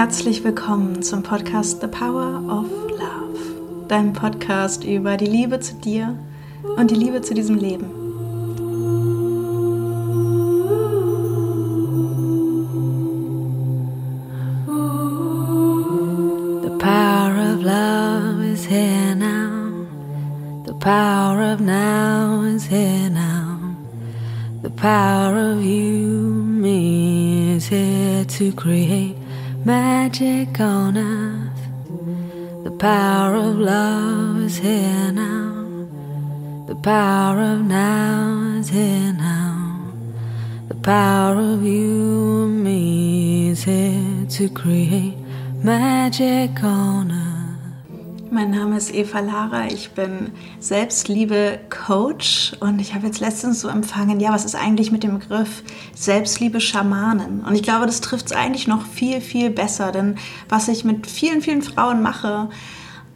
Herzlich willkommen zum Podcast The Power of Love, deinem Podcast über die Liebe zu dir und die Liebe zu diesem Leben. The power of love is here now. The power of now is here now. The power of you, me is here to create magic on earth. The power of love is here now. The power of now is here now. The power of you and me is here to create magic on earth. Mein Name ist Eva Lara, ich bin Selbstliebe-Coach und ich habe jetzt letztens so empfangen, ja, was ist eigentlich mit dem Begriff Selbstliebe-Schamanen? Und ich glaube, das trifft es eigentlich noch viel, viel besser, denn was ich mit vielen, vielen Frauen mache,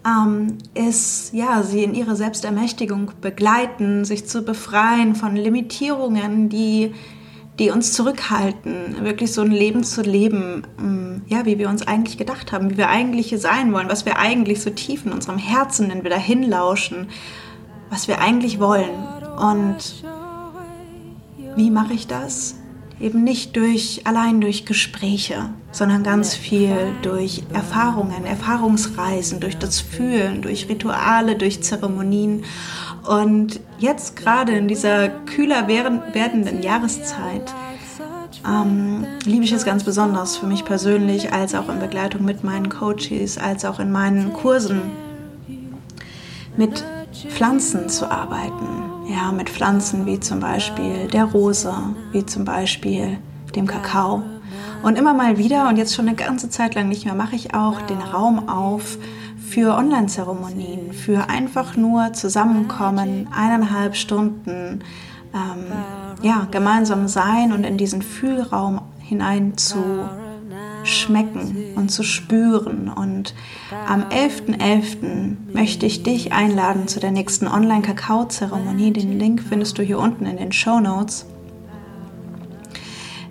ähm, ist, ja, sie in ihre Selbstermächtigung begleiten, sich zu befreien von Limitierungen, die die uns zurückhalten, wirklich so ein Leben zu leben, mm, ja, wie wir uns eigentlich gedacht haben, wie wir eigentlich hier sein wollen, was wir eigentlich so tief in unserem Herzen, wenn wir da hinlauschen, was wir eigentlich wollen. Und wie mache ich das? Eben nicht durch, allein durch Gespräche, sondern ganz viel durch Erfahrungen, Erfahrungsreisen, durch das Fühlen, durch Rituale, durch Zeremonien. Und jetzt gerade in dieser kühler werdenden Jahreszeit ähm, liebe ich es ganz besonders für mich persönlich, als auch in Begleitung mit meinen Coaches, als auch in meinen Kursen mit Pflanzen zu arbeiten. Ja, mit Pflanzen wie zum Beispiel der Rose, wie zum Beispiel dem Kakao. Und immer mal wieder, und jetzt schon eine ganze Zeit lang nicht mehr, mache ich auch den Raum auf für Online-Zeremonien, für einfach nur zusammenkommen, eineinhalb Stunden, ähm, ja, gemeinsam sein und in diesen Fühlraum hinein zu schmecken und zu spüren. Und am 11.11. .11. möchte ich dich einladen zu der nächsten Online-Kakao-Zeremonie. Den Link findest du hier unten in den Show Notes,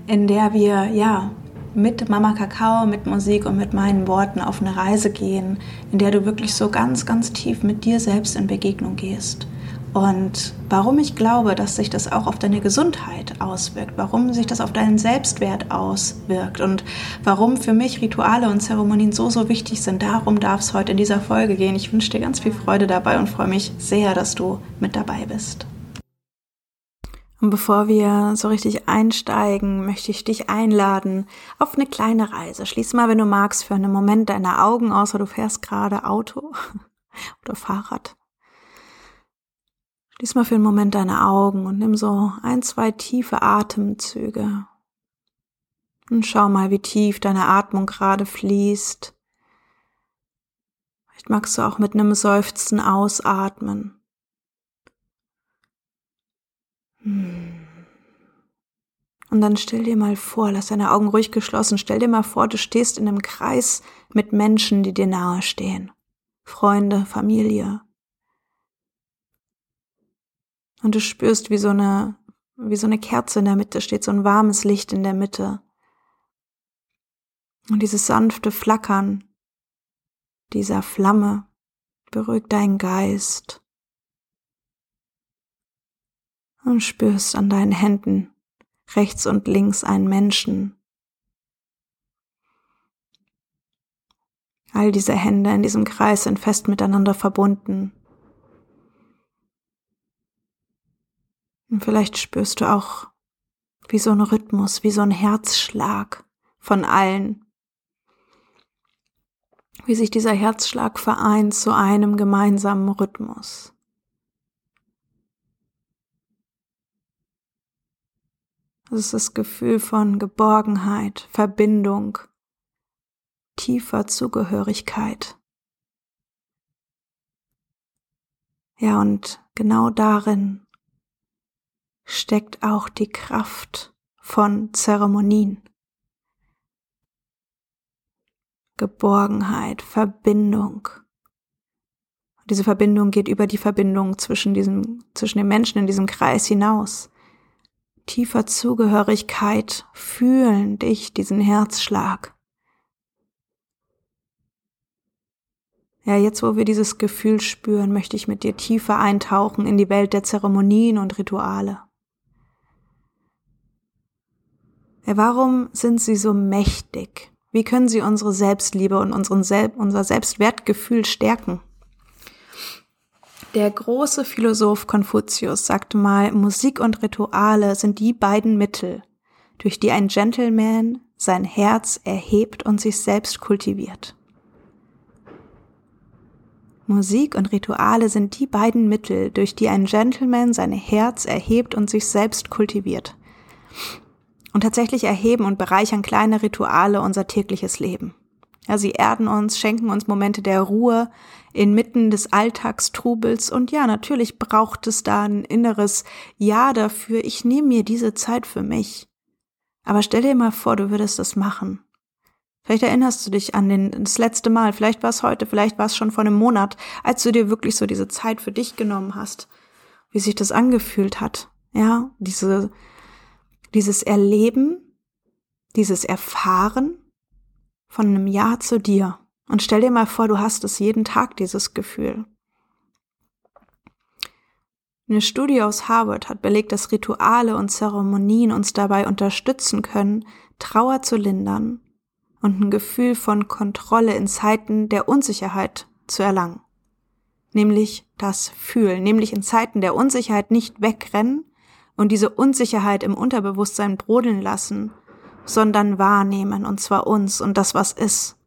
in der wir ja mit Mama Kakao, mit Musik und mit meinen Worten auf eine Reise gehen, in der du wirklich so ganz, ganz tief mit dir selbst in Begegnung gehst. Und warum ich glaube, dass sich das auch auf deine Gesundheit auswirkt, warum sich das auf deinen Selbstwert auswirkt und warum für mich Rituale und Zeremonien so, so wichtig sind, darum darf es heute in dieser Folge gehen. Ich wünsche dir ganz viel Freude dabei und freue mich sehr, dass du mit dabei bist. Und bevor wir so richtig einsteigen, möchte ich dich einladen auf eine kleine Reise. Schließ mal, wenn du magst, für einen Moment deine Augen, außer du fährst gerade Auto oder Fahrrad. Schließ mal für einen Moment deine Augen und nimm so ein, zwei tiefe Atemzüge. Und schau mal, wie tief deine Atmung gerade fließt. Vielleicht magst du auch mit einem Seufzen ausatmen. Hm. Und dann stell dir mal vor, lass deine Augen ruhig geschlossen, stell dir mal vor, du stehst in einem Kreis mit Menschen, die dir nahe stehen. Freunde, Familie. Und du spürst, wie so eine, wie so eine Kerze in der Mitte steht, so ein warmes Licht in der Mitte. Und dieses sanfte Flackern dieser Flamme beruhigt deinen Geist und spürst an deinen Händen rechts und links einen Menschen. All diese Hände in diesem Kreis sind fest miteinander verbunden. Und vielleicht spürst du auch wie so ein Rhythmus, wie so ein Herzschlag von allen. Wie sich dieser Herzschlag vereint zu einem gemeinsamen Rhythmus. Das ist das Gefühl von Geborgenheit, Verbindung, tiefer Zugehörigkeit. Ja, und genau darin steckt auch die Kraft von Zeremonien. Geborgenheit, Verbindung. diese Verbindung geht über die Verbindung zwischen diesem, zwischen den Menschen in diesem Kreis hinaus tiefer Zugehörigkeit fühlen dich, diesen Herzschlag. Ja, jetzt wo wir dieses Gefühl spüren, möchte ich mit dir tiefer eintauchen in die Welt der Zeremonien und Rituale. Ja, warum sind sie so mächtig? Wie können sie unsere Selbstliebe und unseren Sel unser Selbstwertgefühl stärken? Der große Philosoph Konfuzius sagte mal, Musik und Rituale sind die beiden Mittel, durch die ein Gentleman sein Herz erhebt und sich selbst kultiviert. Musik und Rituale sind die beiden Mittel, durch die ein Gentleman sein Herz erhebt und sich selbst kultiviert. Und tatsächlich erheben und bereichern kleine Rituale unser tägliches Leben. Ja, sie erden uns, schenken uns Momente der Ruhe inmitten des Alltagstrubels und ja, natürlich braucht es da ein inneres Ja dafür, ich nehme mir diese Zeit für mich. Aber stell dir mal vor, du würdest das machen. Vielleicht erinnerst du dich an den, das letzte Mal, vielleicht war es heute, vielleicht war es schon vor einem Monat, als du dir wirklich so diese Zeit für dich genommen hast, wie sich das angefühlt hat. Ja, diese, dieses Erleben, dieses Erfahren von einem Ja zu dir. Und stell dir mal vor, du hast es jeden Tag, dieses Gefühl. Eine Studie aus Harvard hat belegt, dass Rituale und Zeremonien uns dabei unterstützen können, Trauer zu lindern und ein Gefühl von Kontrolle in Zeiten der Unsicherheit zu erlangen. Nämlich das Fühlen, nämlich in Zeiten der Unsicherheit nicht wegrennen und diese Unsicherheit im Unterbewusstsein brodeln lassen, sondern wahrnehmen, und zwar uns und das, was ist.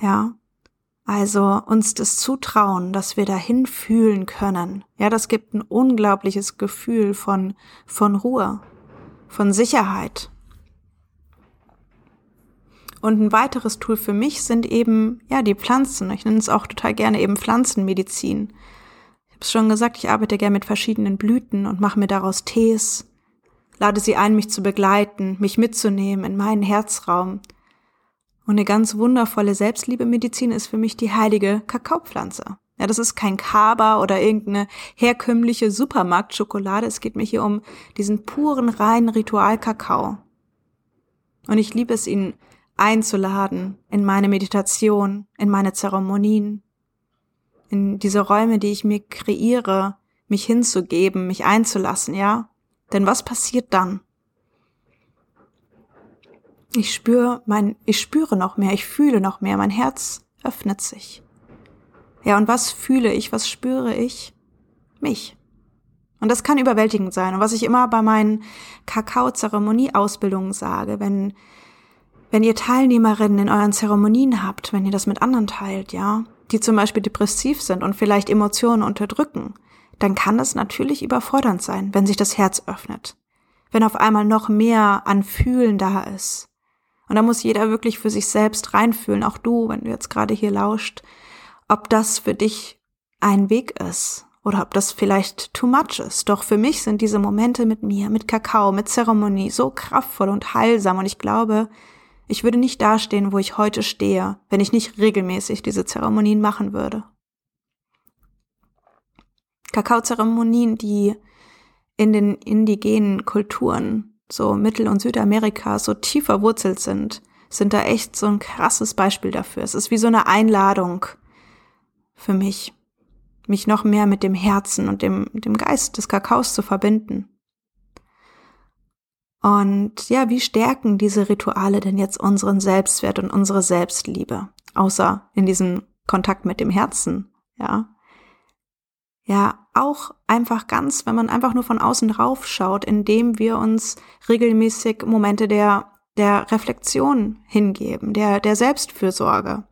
Ja, also uns das zutrauen, dass wir dahin fühlen können. Ja, das gibt ein unglaubliches Gefühl von, von Ruhe, von Sicherheit, und ein weiteres Tool für mich sind eben, ja, die Pflanzen. Ich nenne es auch total gerne eben Pflanzenmedizin. Es schon gesagt, ich arbeite gerne mit verschiedenen Blüten und mache mir daraus Tees, lade sie ein, mich zu begleiten, mich mitzunehmen in meinen Herzraum. Und eine ganz wundervolle Selbstliebemedizin ist für mich die heilige Kakaopflanze. Ja, das ist kein Kaba oder irgendeine herkömmliche Supermarktschokolade. Es geht mir hier um diesen puren, reinen Ritualkakao. Und ich liebe es, ihn einzuladen in meine Meditation, in meine Zeremonien, in diese Räume, die ich mir kreiere, mich hinzugeben, mich einzulassen, ja? Denn was passiert dann? Ich spüre mein, ich spüre noch mehr, ich fühle noch mehr, mein Herz öffnet sich. Ja, und was fühle ich, was spüre ich? Mich. Und das kann überwältigend sein. Und was ich immer bei meinen Kakao-Zeremonie-Ausbildungen sage, wenn wenn ihr Teilnehmerinnen in euren Zeremonien habt, wenn ihr das mit anderen teilt, ja, die zum Beispiel depressiv sind und vielleicht Emotionen unterdrücken, dann kann das natürlich überfordernd sein, wenn sich das Herz öffnet. Wenn auf einmal noch mehr an Fühlen da ist. Und da muss jeder wirklich für sich selbst reinfühlen, auch du, wenn du jetzt gerade hier lauscht, ob das für dich ein Weg ist oder ob das vielleicht too much ist. Doch für mich sind diese Momente mit mir, mit Kakao, mit Zeremonie so kraftvoll und heilsam und ich glaube, ich würde nicht dastehen, wo ich heute stehe, wenn ich nicht regelmäßig diese Zeremonien machen würde. Kakaozeremonien, die in den indigenen Kulturen, so Mittel- und Südamerika, so tief verwurzelt sind, sind da echt so ein krasses Beispiel dafür. Es ist wie so eine Einladung für mich, mich noch mehr mit dem Herzen und dem, dem Geist des Kakaos zu verbinden. Und ja, wie stärken diese Rituale denn jetzt unseren Selbstwert und unsere Selbstliebe? Außer in diesem Kontakt mit dem Herzen, ja. Ja, auch einfach ganz, wenn man einfach nur von außen drauf schaut, indem wir uns regelmäßig Momente der, der Reflexion hingeben, der, der Selbstfürsorge.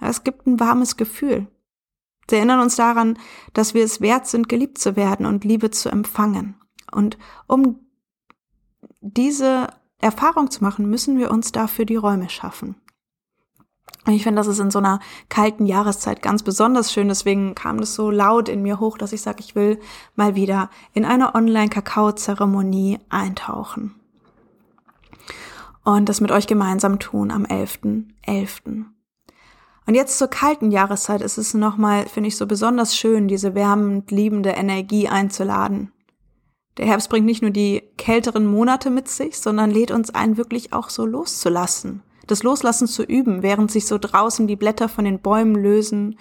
Es gibt ein warmes Gefühl. Sie erinnern uns daran, dass wir es wert sind, geliebt zu werden und Liebe zu empfangen. Und um diese Erfahrung zu machen, müssen wir uns dafür die Räume schaffen. Und ich finde, das ist in so einer kalten Jahreszeit ganz besonders schön. Deswegen kam das so laut in mir hoch, dass ich sage, ich will mal wieder in eine Online-Kakao-Zeremonie eintauchen. Und das mit euch gemeinsam tun am 11.11. .11. Und jetzt zur kalten Jahreszeit ist es nochmal, finde ich, so besonders schön, diese wärmend liebende Energie einzuladen. Der Herbst bringt nicht nur die kälteren Monate mit sich, sondern lädt uns ein, wirklich auch so loszulassen. das Loslassen zu üben, während sich so draußen die Blätter von den Bäumen lösen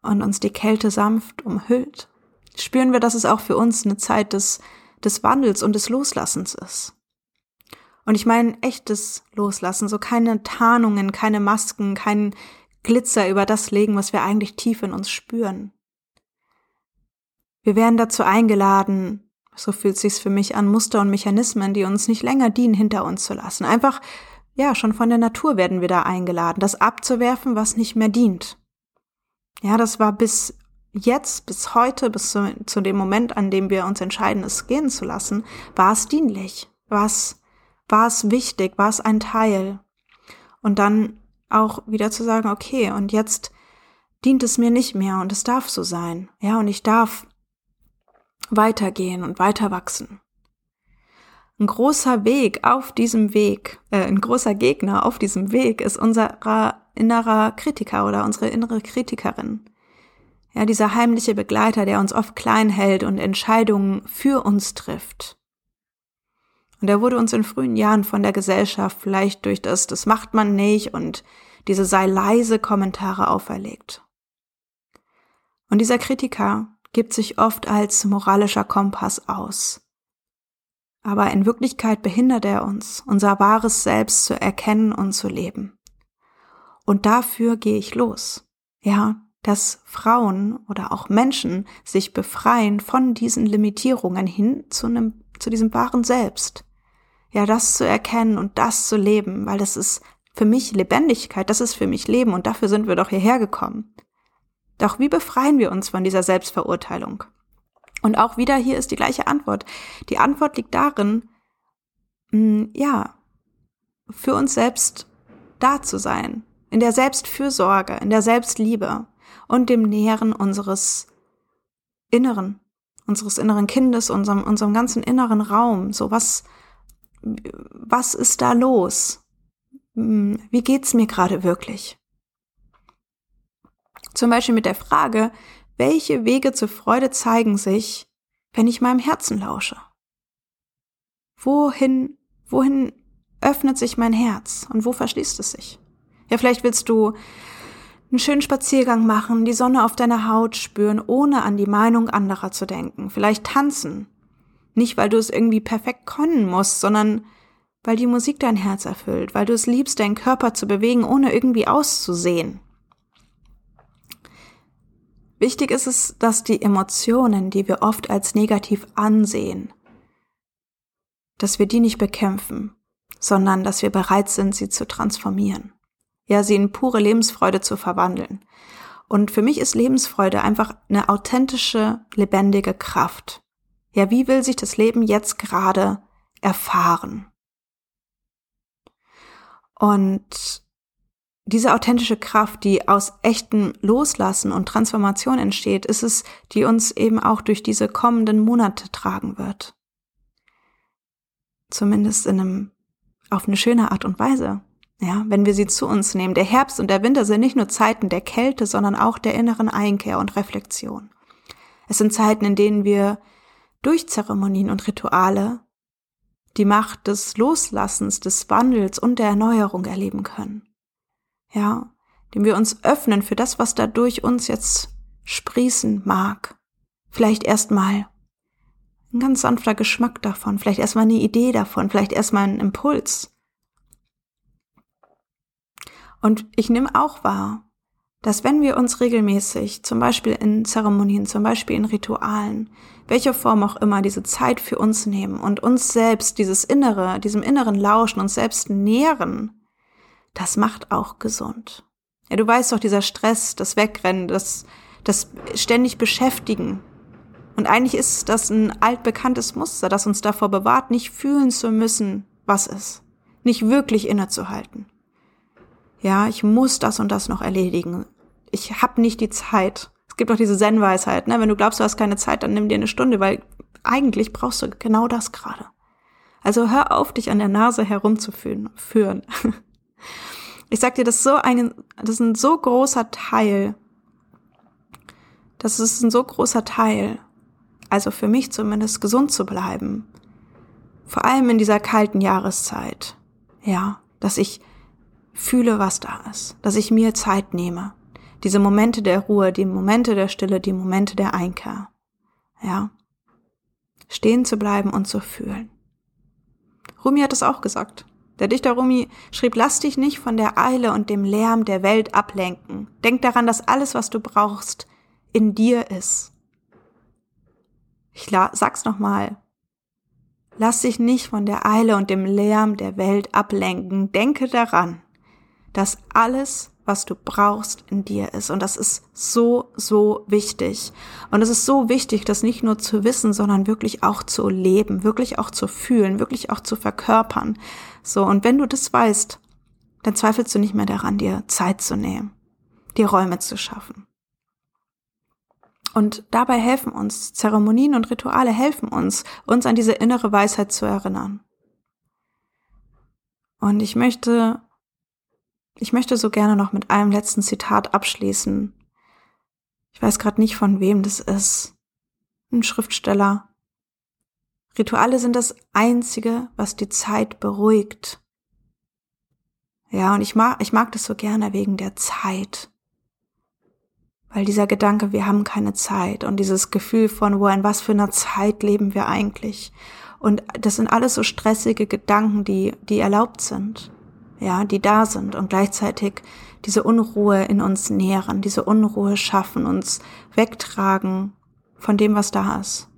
und uns die Kälte sanft umhüllt, spüren wir, dass es auch für uns eine Zeit des, des Wandels und des Loslassens ist. Und ich meine echtes Loslassen, so keine Tarnungen, keine Masken, kein Glitzer über das legen, was wir eigentlich tief in uns spüren. Wir werden dazu eingeladen, so fühlt sich's für mich an, Muster und Mechanismen, die uns nicht länger dienen, hinter uns zu lassen. Einfach, ja, schon von der Natur werden wir da eingeladen, das abzuwerfen, was nicht mehr dient. Ja, das war bis jetzt, bis heute, bis zu, zu dem Moment, an dem wir uns entscheiden, es gehen zu lassen, war es dienlich, war es, war es wichtig, war es ein Teil. Und dann auch wieder zu sagen, okay, und jetzt dient es mir nicht mehr und es darf so sein. Ja, und ich darf weitergehen und weiter wachsen. Ein großer Weg auf diesem Weg, äh, ein großer Gegner auf diesem Weg ist unser innerer Kritiker oder unsere innere Kritikerin. Ja, dieser heimliche Begleiter, der uns oft klein hält und Entscheidungen für uns trifft. Und er wurde uns in frühen Jahren von der Gesellschaft vielleicht durch das, das macht man nicht und diese sei leise Kommentare auferlegt. Und dieser Kritiker gibt sich oft als moralischer Kompass aus. Aber in Wirklichkeit behindert er uns, unser wahres Selbst zu erkennen und zu leben. Und dafür gehe ich los. Ja, dass Frauen oder auch Menschen sich befreien von diesen Limitierungen hin zu einem, zu diesem wahren Selbst. Ja, das zu erkennen und das zu leben, weil das ist für mich Lebendigkeit, das ist für mich Leben und dafür sind wir doch hierher gekommen. Doch wie befreien wir uns von dieser Selbstverurteilung? Und auch wieder hier ist die gleiche Antwort. Die Antwort liegt darin, mh, mm, ja, für uns selbst da zu sein, in der Selbstfürsorge, in der Selbstliebe und dem Nähren unseres Inneren, unseres inneren Kindes, unserem, unserem ganzen inneren Raum. So was, was ist da los? Hm, wie geht's mir gerade wirklich? Zum Beispiel mit der Frage, welche Wege zur Freude zeigen sich, wenn ich meinem Herzen lausche? Wohin, wohin öffnet sich mein Herz und wo verschließt es sich? Ja, vielleicht willst du einen schönen Spaziergang machen, die Sonne auf deiner Haut spüren, ohne an die Meinung anderer zu denken. Vielleicht tanzen. Nicht, weil du es irgendwie perfekt können musst, sondern weil die Musik dein Herz erfüllt, weil du es liebst, deinen Körper zu bewegen, ohne irgendwie auszusehen. Wichtig ist es, dass die Emotionen, die wir oft als negativ ansehen, dass wir die nicht bekämpfen, sondern dass wir bereit sind, sie zu transformieren. Ja, sie in pure Lebensfreude zu verwandeln. Und für mich ist Lebensfreude einfach eine authentische, lebendige Kraft. Ja, wie will sich das Leben jetzt gerade erfahren? Und diese authentische Kraft, die aus echtem Loslassen und Transformation entsteht, ist es, die uns eben auch durch diese kommenden Monate tragen wird. Zumindest in einem, auf eine schöne Art und Weise. Ja, wenn wir sie zu uns nehmen. Der Herbst und der Winter sind nicht nur Zeiten der Kälte, sondern auch der inneren Einkehr und Reflexion. Es sind Zeiten, in denen wir durch Zeremonien und Rituale die Macht des Loslassens, des Wandels und der Erneuerung erleben können ja, dem wir uns öffnen für das, was da durch uns jetzt sprießen mag. Vielleicht erstmal ein ganz sanfter Geschmack davon, vielleicht erstmal eine Idee davon, vielleicht erstmal ein Impuls. Und ich nehme auch wahr, dass wenn wir uns regelmäßig, zum Beispiel in Zeremonien, zum Beispiel in Ritualen, welche Form auch immer, diese Zeit für uns nehmen und uns selbst dieses Innere, diesem inneren Lauschen, uns selbst nähren, das macht auch gesund. Ja, du weißt doch, dieser Stress, das Wegrennen, das, das ständig Beschäftigen. Und eigentlich ist das ein altbekanntes Muster, das uns davor bewahrt, nicht fühlen zu müssen, was ist. Nicht wirklich innezuhalten. Ja, ich muss das und das noch erledigen. Ich habe nicht die Zeit. Es gibt auch diese Zen-Weisheit, ne? Wenn du glaubst, du hast keine Zeit, dann nimm dir eine Stunde, weil eigentlich brauchst du genau das gerade. Also hör auf, dich an der Nase herumzuführen. Ich sag dir, das ist so ein, das ist ein so großer Teil. Das ist ein so großer Teil. Also für mich zumindest gesund zu bleiben. Vor allem in dieser kalten Jahreszeit. Ja, dass ich fühle, was da ist, dass ich mir Zeit nehme. Diese Momente der Ruhe, die Momente der Stille, die Momente der Einkehr. Ja. Stehen zu bleiben und zu fühlen. Rumi hat es auch gesagt. Der Dichter Rumi schrieb, lass dich nicht von der Eile und dem Lärm der Welt ablenken. Denk daran, dass alles, was du brauchst, in dir ist. Ich sag's nochmal. Lass dich nicht von der Eile und dem Lärm der Welt ablenken. Denke daran, dass alles, was du brauchst, in dir ist. Und das ist so, so wichtig. Und es ist so wichtig, das nicht nur zu wissen, sondern wirklich auch zu leben, wirklich auch zu fühlen, wirklich auch zu verkörpern. So, und wenn du das weißt, dann zweifelst du nicht mehr daran, dir Zeit zu nehmen, dir Räume zu schaffen. Und dabei helfen uns, Zeremonien und Rituale helfen uns, uns an diese innere Weisheit zu erinnern. Und ich möchte ich möchte so gerne noch mit einem letzten Zitat abschließen. Ich weiß gerade nicht, von wem das ist. Ein Schriftsteller. Rituale sind das Einzige, was die Zeit beruhigt. Ja, und ich mag, ich mag das so gerne wegen der Zeit. Weil dieser Gedanke, wir haben keine Zeit und dieses Gefühl von, wo in was für einer Zeit leben wir eigentlich. Und das sind alles so stressige Gedanken, die, die erlaubt sind ja, die da sind und gleichzeitig diese Unruhe in uns nähren, diese Unruhe schaffen, uns wegtragen von dem, was da ist.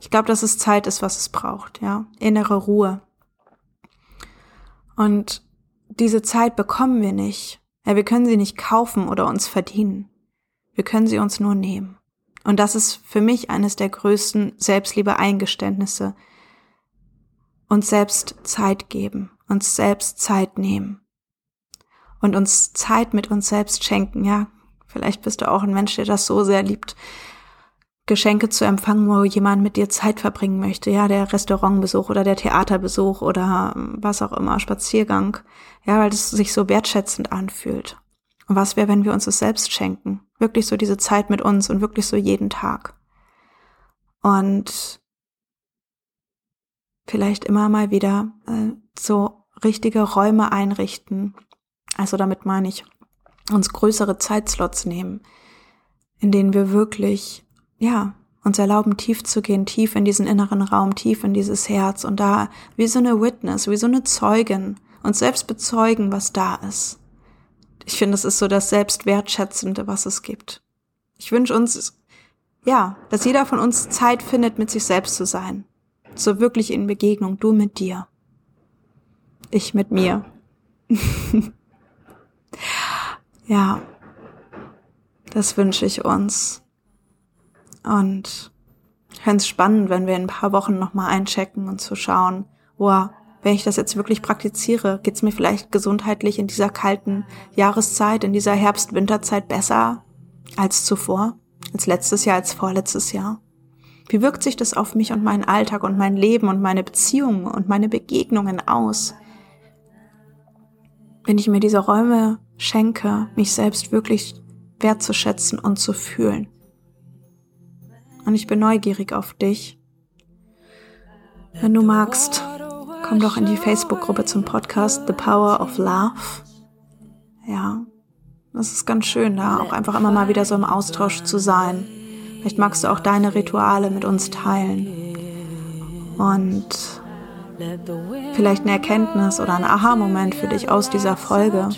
Ich glaube, dass es Zeit ist, was es braucht, ja, innere Ruhe. Und diese Zeit bekommen wir nicht. Ja, wir können sie nicht kaufen oder uns verdienen. Wir können sie uns nur nehmen. Und das ist für mich eines der größten Selbstliebe-Eingeständnisse. Uns selbst Zeit geben uns selbst Zeit nehmen und uns Zeit mit uns selbst schenken. Ja, vielleicht bist du auch ein Mensch, der das so sehr liebt, Geschenke zu empfangen, wo jemand mit dir Zeit verbringen möchte. Ja, der Restaurantbesuch oder der Theaterbesuch oder ähm, was auch immer, Spaziergang. Ja, weil es sich so wertschätzend anfühlt. Und was wäre, wenn wir uns das selbst schenken? Wirklich so diese Zeit mit uns und wirklich so jeden Tag. Und vielleicht immer mal wieder äh, so richtige Räume einrichten. Also damit meine ich, uns größere Zeitslots nehmen, in denen wir wirklich, ja, uns erlauben, tief zu gehen, tief in diesen inneren Raum, tief in dieses Herz und da wie so eine Witness, wie so eine Zeugin, uns selbst bezeugen, was da ist. Ich finde, es ist so das Selbstwertschätzende, was es gibt. Ich wünsche uns, ja, dass jeder von uns Zeit findet, mit sich selbst zu sein. So wirklich in Begegnung, du mit dir ich mit mir. ja, das wünsche ich uns. Und ich fände es spannend, wenn wir in ein paar Wochen nochmal einchecken und zu schauen, wow, wenn ich das jetzt wirklich praktiziere, geht's mir vielleicht gesundheitlich in dieser kalten Jahreszeit, in dieser Herbst-Winterzeit besser als zuvor, als letztes Jahr, als vorletztes Jahr? Wie wirkt sich das auf mich und meinen Alltag und mein Leben und meine Beziehungen und meine Begegnungen aus? wenn ich mir diese Räume schenke, mich selbst wirklich wertzuschätzen und zu fühlen. Und ich bin neugierig auf dich. Wenn du magst, komm doch in die Facebook-Gruppe zum Podcast The Power of Love. Ja, das ist ganz schön, da auch einfach immer mal wieder so im Austausch zu sein. Vielleicht magst du auch deine Rituale mit uns teilen. Und vielleicht eine Erkenntnis oder ein Aha-Moment für dich aus dieser Folge.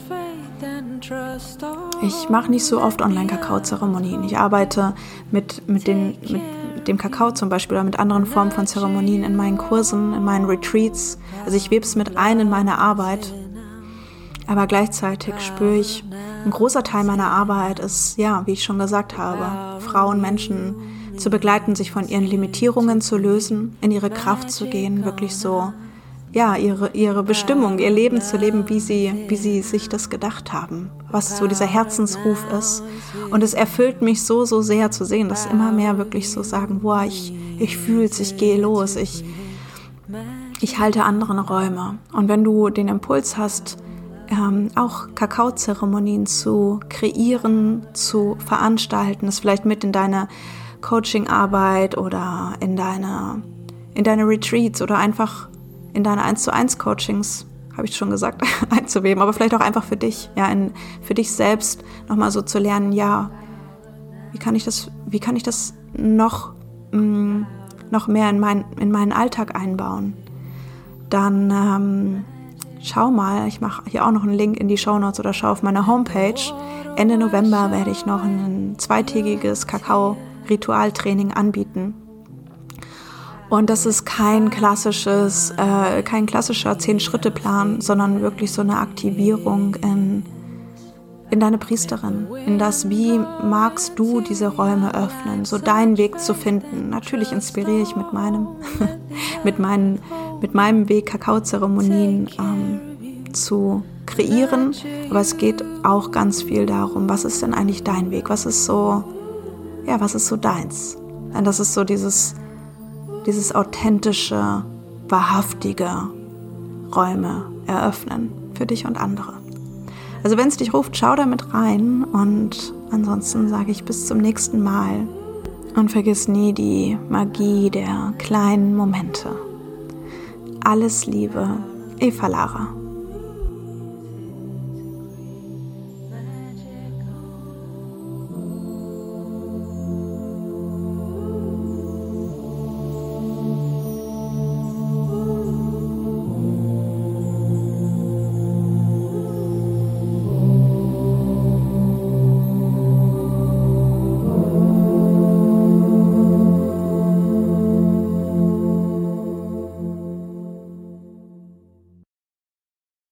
Ich mache nicht so oft Online-Kakao-Zeremonien. Ich arbeite mit, mit, den, mit dem Kakao zum Beispiel oder mit anderen Formen von Zeremonien in meinen Kursen, in meinen Retreats. Also ich webe es mit ein in meine Arbeit. Aber gleichzeitig spüre ich, ein großer Teil meiner Arbeit ist, ja, wie ich schon gesagt habe, Frauen, Menschen, zu begleiten, sich von ihren Limitierungen zu lösen, in ihre Kraft zu gehen, wirklich so, ja, ihre, ihre Bestimmung, ihr Leben zu leben, wie sie, wie sie sich das gedacht haben, was so dieser Herzensruf ist. Und es erfüllt mich so, so sehr zu sehen, dass immer mehr wirklich so sagen, boah, ich, ich fühl's, ich gehe los, ich, ich halte anderen Räume. Und wenn du den Impuls hast, ähm, auch Kakaozeremonien zu kreieren, zu veranstalten, das vielleicht mit in deine Coachingarbeit oder in deine, in deine Retreats oder einfach in deine 1 zu 1 Coachings habe ich schon gesagt, einzuweben, aber vielleicht auch einfach für dich, ja, in, für dich selbst nochmal so zu lernen, ja, wie kann ich das, wie kann ich das noch, mh, mm, noch mehr in, mein, in meinen Alltag einbauen? Dann ähm, schau mal, ich mache hier auch noch einen Link in die Show Notes oder schau auf meiner Homepage. Ende November werde ich noch ein zweitägiges Kakao-Ritualtraining anbieten. Und das ist kein klassisches, äh, kein klassischer Zehn-Schritte-Plan, sondern wirklich so eine Aktivierung in, in deine Priesterin, in das, wie magst du diese Räume öffnen, so deinen Weg zu finden. Natürlich inspiriere ich mit meinem, mit meinen, mit meinem Weg Kakaozeremonien ähm, zu kreieren, aber es geht auch ganz viel darum, was ist denn eigentlich dein Weg, was ist so, ja, was ist so deins? Und das ist so dieses dieses authentische, wahrhaftige Räume eröffnen für dich und andere. Also wenn es dich ruft, schau damit rein und ansonsten sage ich bis zum nächsten Mal und vergiss nie die Magie der kleinen Momente. Alles Liebe, Eva Lara.